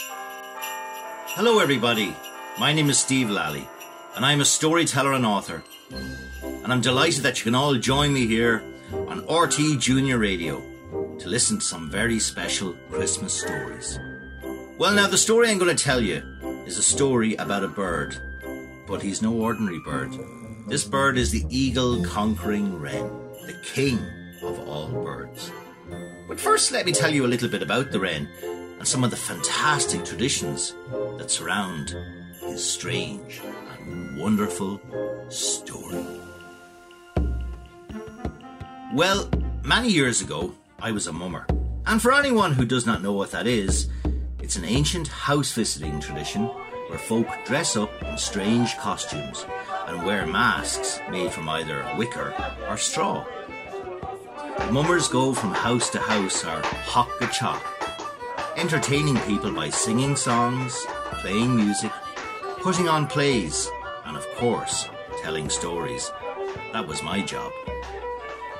Hello, everybody. My name is Steve Lally, and I'm a storyteller and author. And I'm delighted that you can all join me here on RTÉ Junior Radio to listen to some very special Christmas stories. Well, now, the story I'm going to tell you is a story about a bird, but he's no ordinary bird. This bird is the eagle conquering wren, the king of all birds. But first, let me tell you a little bit about the wren and some of the fantastic traditions that surround his strange and wonderful story. Well, many years ago, I was a mummer. And for anyone who does not know what that is, it's an ancient house visiting tradition where folk dress up in strange costumes and wear masks made from either wicker or straw. Mummers go from house to house or hock a chop, entertaining people by singing songs, playing music, putting on plays, and of course, telling stories. That was my job.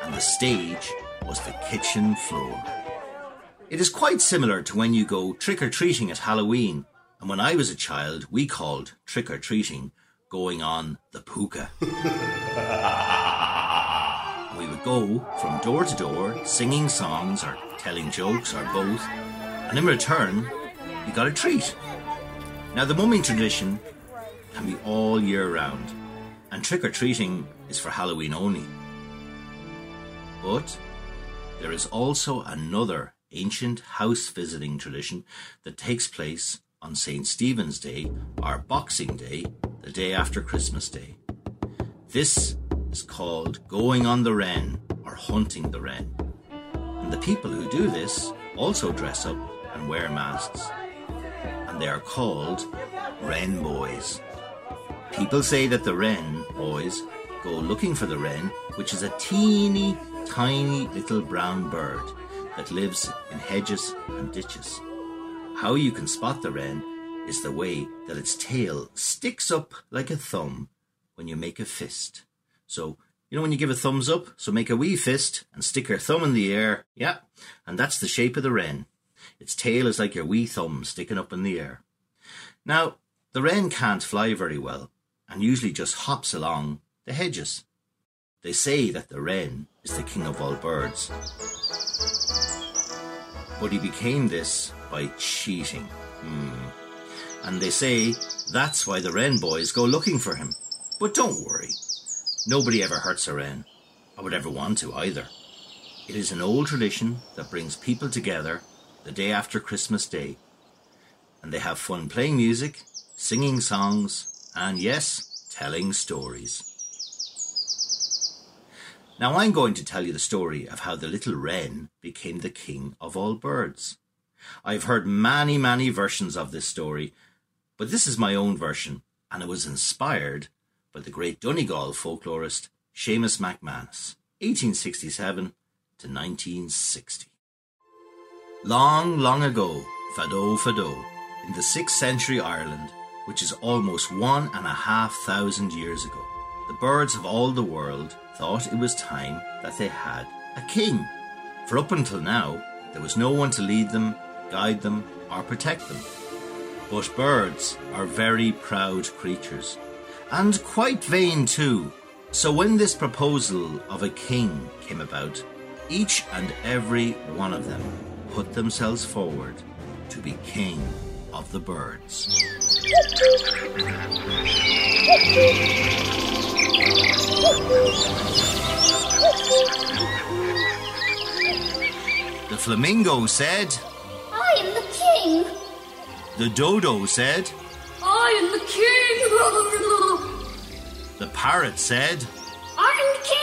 And the stage was the kitchen floor. It is quite similar to when you go trick or treating at Halloween, and when I was a child, we called trick or treating going on the puka. we would go from door to door singing songs or telling jokes or both, and in return, you got a treat. Now, the mumming tradition can be all year round, and trick or treating is for Halloween only. But there is also another ancient house visiting tradition that takes place on St. Stephen's Day or Boxing Day, the day after Christmas Day. This is called going on the wren or hunting the wren. And the people who do this also dress up and wear masks. And they are called wren boys. People say that the wren boys go looking for the wren, which is a teeny tiny little brown bird that lives in hedges and ditches. How you can spot the wren is the way that its tail sticks up like a thumb when you make a fist. So, you know when you give a thumbs up? So make a wee fist and stick your thumb in the air. Yeah, and that's the shape of the wren. Its tail is like your wee thumb sticking up in the air. Now, the wren can't fly very well and usually just hops along the hedges. They say that the wren is the king of all birds. But he became this by cheating. Hmm. And they say that's why the wren boys go looking for him. But don't worry, nobody ever hurts a wren, I would ever want to either. It is an old tradition that brings people together the day after Christmas Day. And they have fun playing music, singing songs, and yes, telling stories. Now I'm going to tell you the story of how the little wren became the king of all birds. I've heard many, many versions of this story, but this is my own version, and it was inspired by the great Donegal folklorist Seamus MacManus, 1867 to 1960. Long, long ago, Fado Fado, in the 6th century Ireland, which is almost one and a half thousand years ago, the birds of all the world thought it was time that they had a king. For up until now, there was no one to lead them, guide them, or protect them. But birds are very proud creatures, and quite vain too. So when this proposal of a king came about, each and every one of them put themselves forward to be king of the birds. The flamingo said, I am the king. The dodo said, I am the king. The parrot said, I am the king.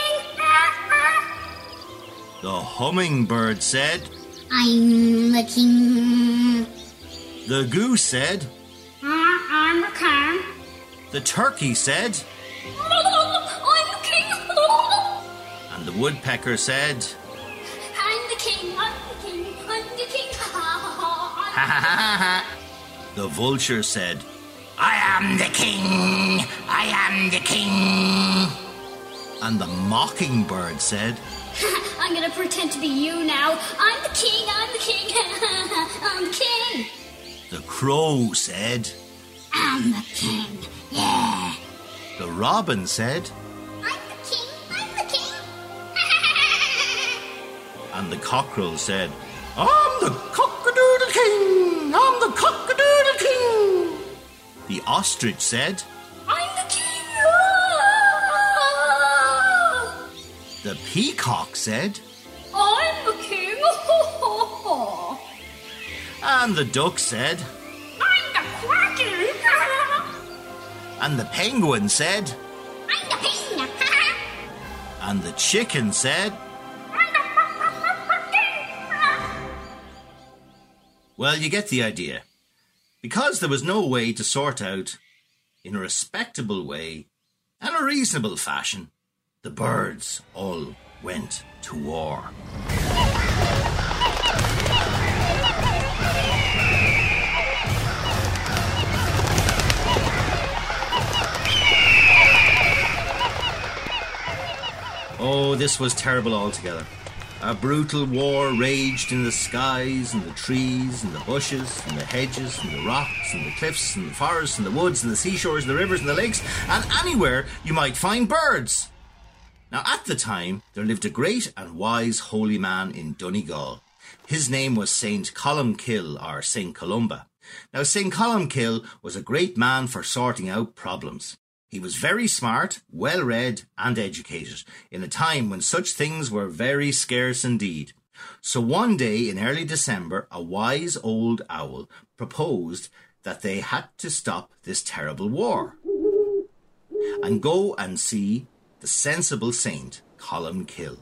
The hummingbird said, I'm the king. The goose said, uh, I'm the king. The turkey said, I'm the king. and the woodpecker said, I'm the king. I'm the king. I'm the king. Ha ha ha ha. The vulture said, I am the king! I am the king! And the mockingbird said, I'm gonna pretend to be you now. I'm the king. I'm the king. I'm the king. The crow said, I'm the king. Yeah. The robin said, I'm the king. I'm the king. and the cockerel said, I'm the cockadoodle king. I'm the cockadoodle king. The ostrich said, the peacock said, I'm the king. and the duck said, I'm the quacky. and the penguin said, I'm the king. and the chicken said, I'm a Well, you get the idea. Because there was no way to sort out, in a respectable way and a reasonable fashion, the birds all went to war. Oh, this was terrible altogether. A brutal war raged in the skies, and the trees, and the bushes, and the hedges, and the rocks, and the cliffs, and the forests, and the woods, and the seashores, and the rivers, and the lakes, and anywhere you might find birds. Now, at the time, there lived a great and wise holy man in Donegal. His name was Saint Columkill, or Saint Columba. Now, Saint Columkill was a great man for sorting out problems. He was very smart, well read, and educated, in a time when such things were very scarce indeed. So one day in early December, a wise old owl proposed that they had to stop this terrible war and go and see the sensible saint, Columkill,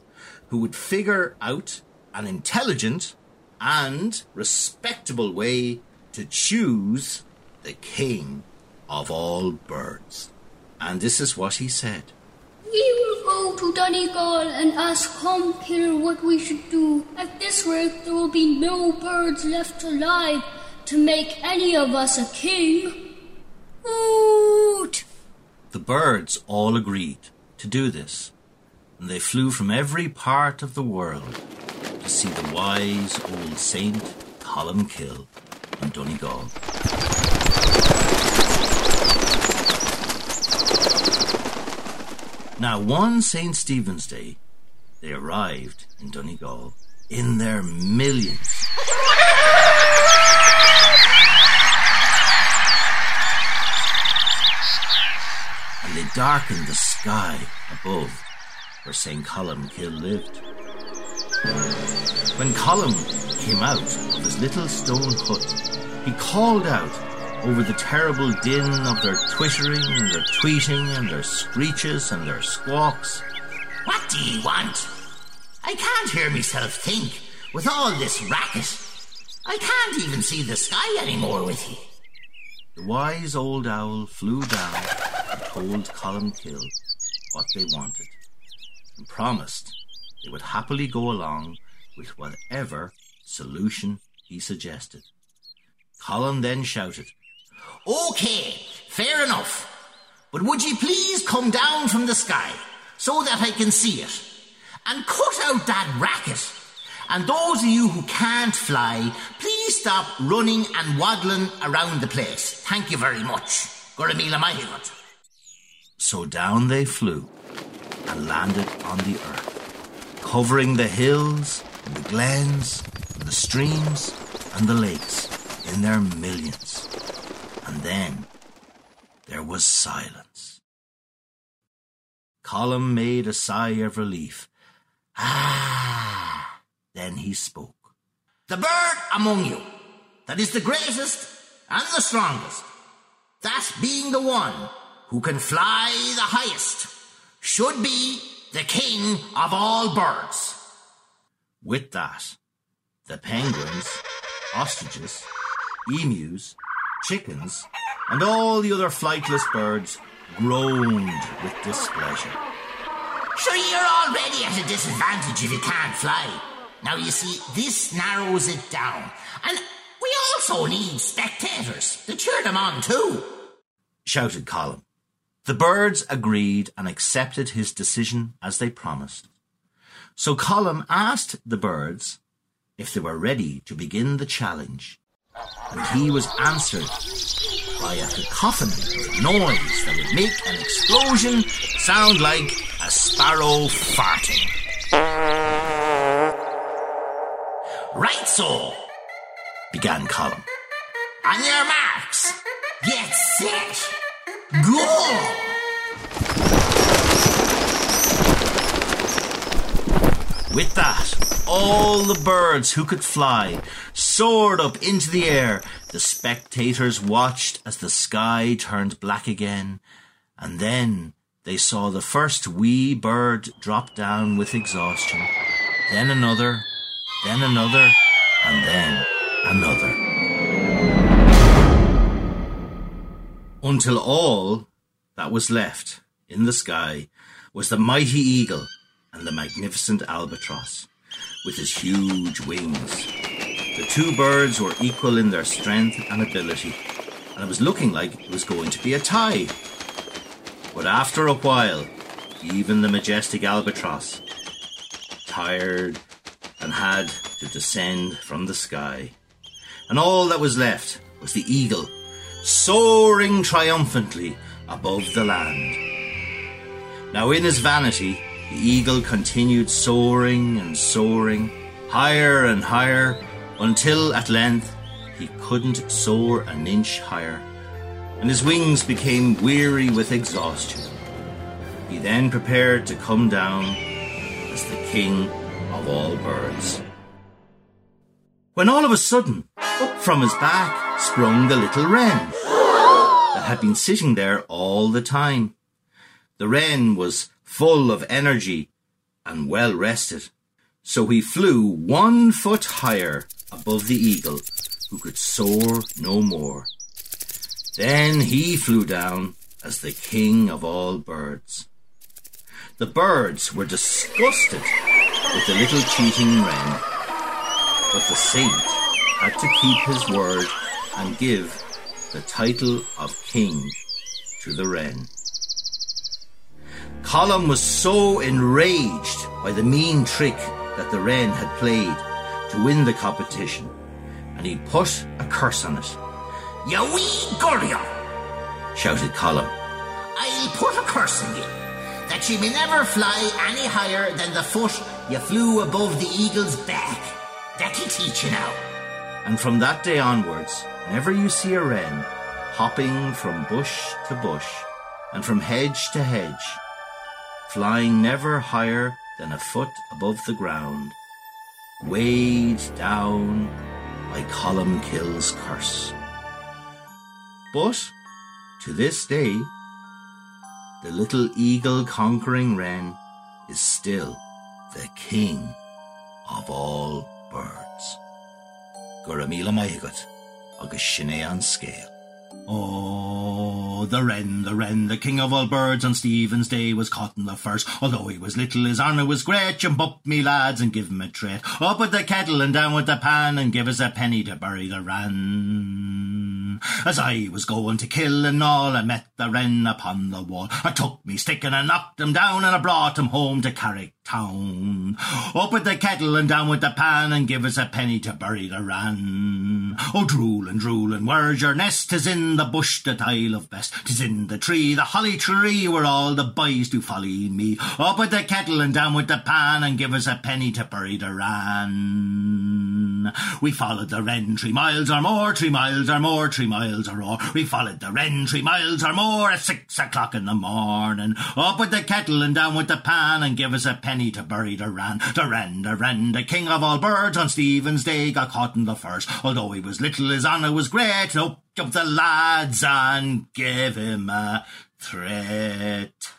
who would figure out an intelligent and respectable way to choose the king of all birds. And this is what he said. We will go to Donegal and ask Columkill what we should do. At this rate, there will be no birds left alive to make any of us a king. Hoot! The birds all agreed to do this, and they flew from every part of the world to see the wise old saint Columkill in Donegal. Now, one St. Stephen's Day, they arrived in Donegal in their millions. And they darkened the sky above where St. Columkill lived. When Colum came out of his little stone hut, he called out over the terrible din of their twittering and their tweeting and their screeches and their squawks. What do you want? I can't hear myself think with all this racket. I can't even see the sky anymore with you. The wise old owl flew down told Columkill what they wanted and promised they would happily go along with whatever solution he suggested. Colum then shouted, Okay, fair enough. But would you please come down from the sky so that I can see it? And cut out that racket. And those of you who can't fly, please stop running and waddling around the place. Thank you very much. Mahigot. So down they flew and landed on the earth, covering the hills and the glens and the streams and the lakes in their millions. And then there was silence. Colum made a sigh of relief. Ah! Then he spoke. The bird among you that is the greatest and the strongest, that being the one who can fly the highest, should be the king of all birds. With that, the penguins, ostriches, emus, chickens, and all the other flightless birds groaned with displeasure. Sure, you're already at a disadvantage if you can't fly. Now, you see, this narrows it down. And we also need spectators to cheer them on, too. shouted Colum. The birds agreed and accepted his decision as they promised. So Colum asked the birds if they were ready to begin the challenge. and he was answered by a cacophony of noise that would make an explosion sound like a sparrow farting. Right so, began Colum. On your marks, get set, go! With that, all the birds who could fly soared up into the air. The spectators watched as the sky turned black again, and then they saw the first wee bird drop down with exhaustion, then another, then another, and then another. Until all that was left in the sky was the mighty eagle and the magnificent albatross, with his huge wings. The two birds were equal in their strength and ability, and it was looking like it was going to be a tie. But after a while, even the majestic albatross, tired and had to descend from the sky. And all that was left was the eagle, soaring triumphantly above the land. Now, in his vanity, the eagle continued soaring and soaring, higher and higher, until at length he couldn't soar an inch higher, and his wings became weary with exhaustion. He then prepared to come down as the king of all birds. When all of a sudden, up from his back sprung the little wren that had been sitting there all the time. The wren was full of energy and well rested. So he flew one foot higher above the eagle, who could soar no more. Then he flew down as the king of all birds. The birds were disgusted with the little cheating wren, but the saint had to keep his word and give the title of king to the wren. Colum was so enraged by the mean trick that the wren had played to win the competition, and he put a curse on it. You wee gurrier! shouted Colum. I'll put a curse on you, that you may never fly any higher than the foot you flew above the eagle's back. That'll teach you now. And from that day onwards, whenever you see a wren hopping from bush to bush and from hedge to hedge, flying never higher than a foot above the ground, weighed down by Columbkill's curse. But to this day, the little eagle conquering wren is still the king of all birds. Guramila Maigat, agus Shine on scale. Oh, the wren, the wren, the king of all birds on Stephen's Day was caught in the first. Although he was little, his honour was great. Jump up, me lads, and give him a treat. Up with the kettle and down with the pan, and give us a penny to bury the wren. As I was going to Killenaule, I met the wren upon the wall. I took me stick and I knocked him down, and I brought him home to Carrick town. Up with the kettle and down with the pan, and give us a penny to bury the wren. Oh, drool and drool, and where's your nest? Tis in the bush that I love best. Tis in the tree, the holly tree, where all the boys do folly me. Up with the kettle and down with the pan, and give us a penny to bury the wren. We followed the wren three miles or more, three miles or more, three miles or more. We followed the wren three miles or more at six o'clock in the morning. Up with the kettle and down with the pan, and give us a penny to bury the wren. The wren, the wren, the king of all birds on Stephen's Day got caught in the first. Although he was little, his honour was great. Up jumped the lads and gave him a threat.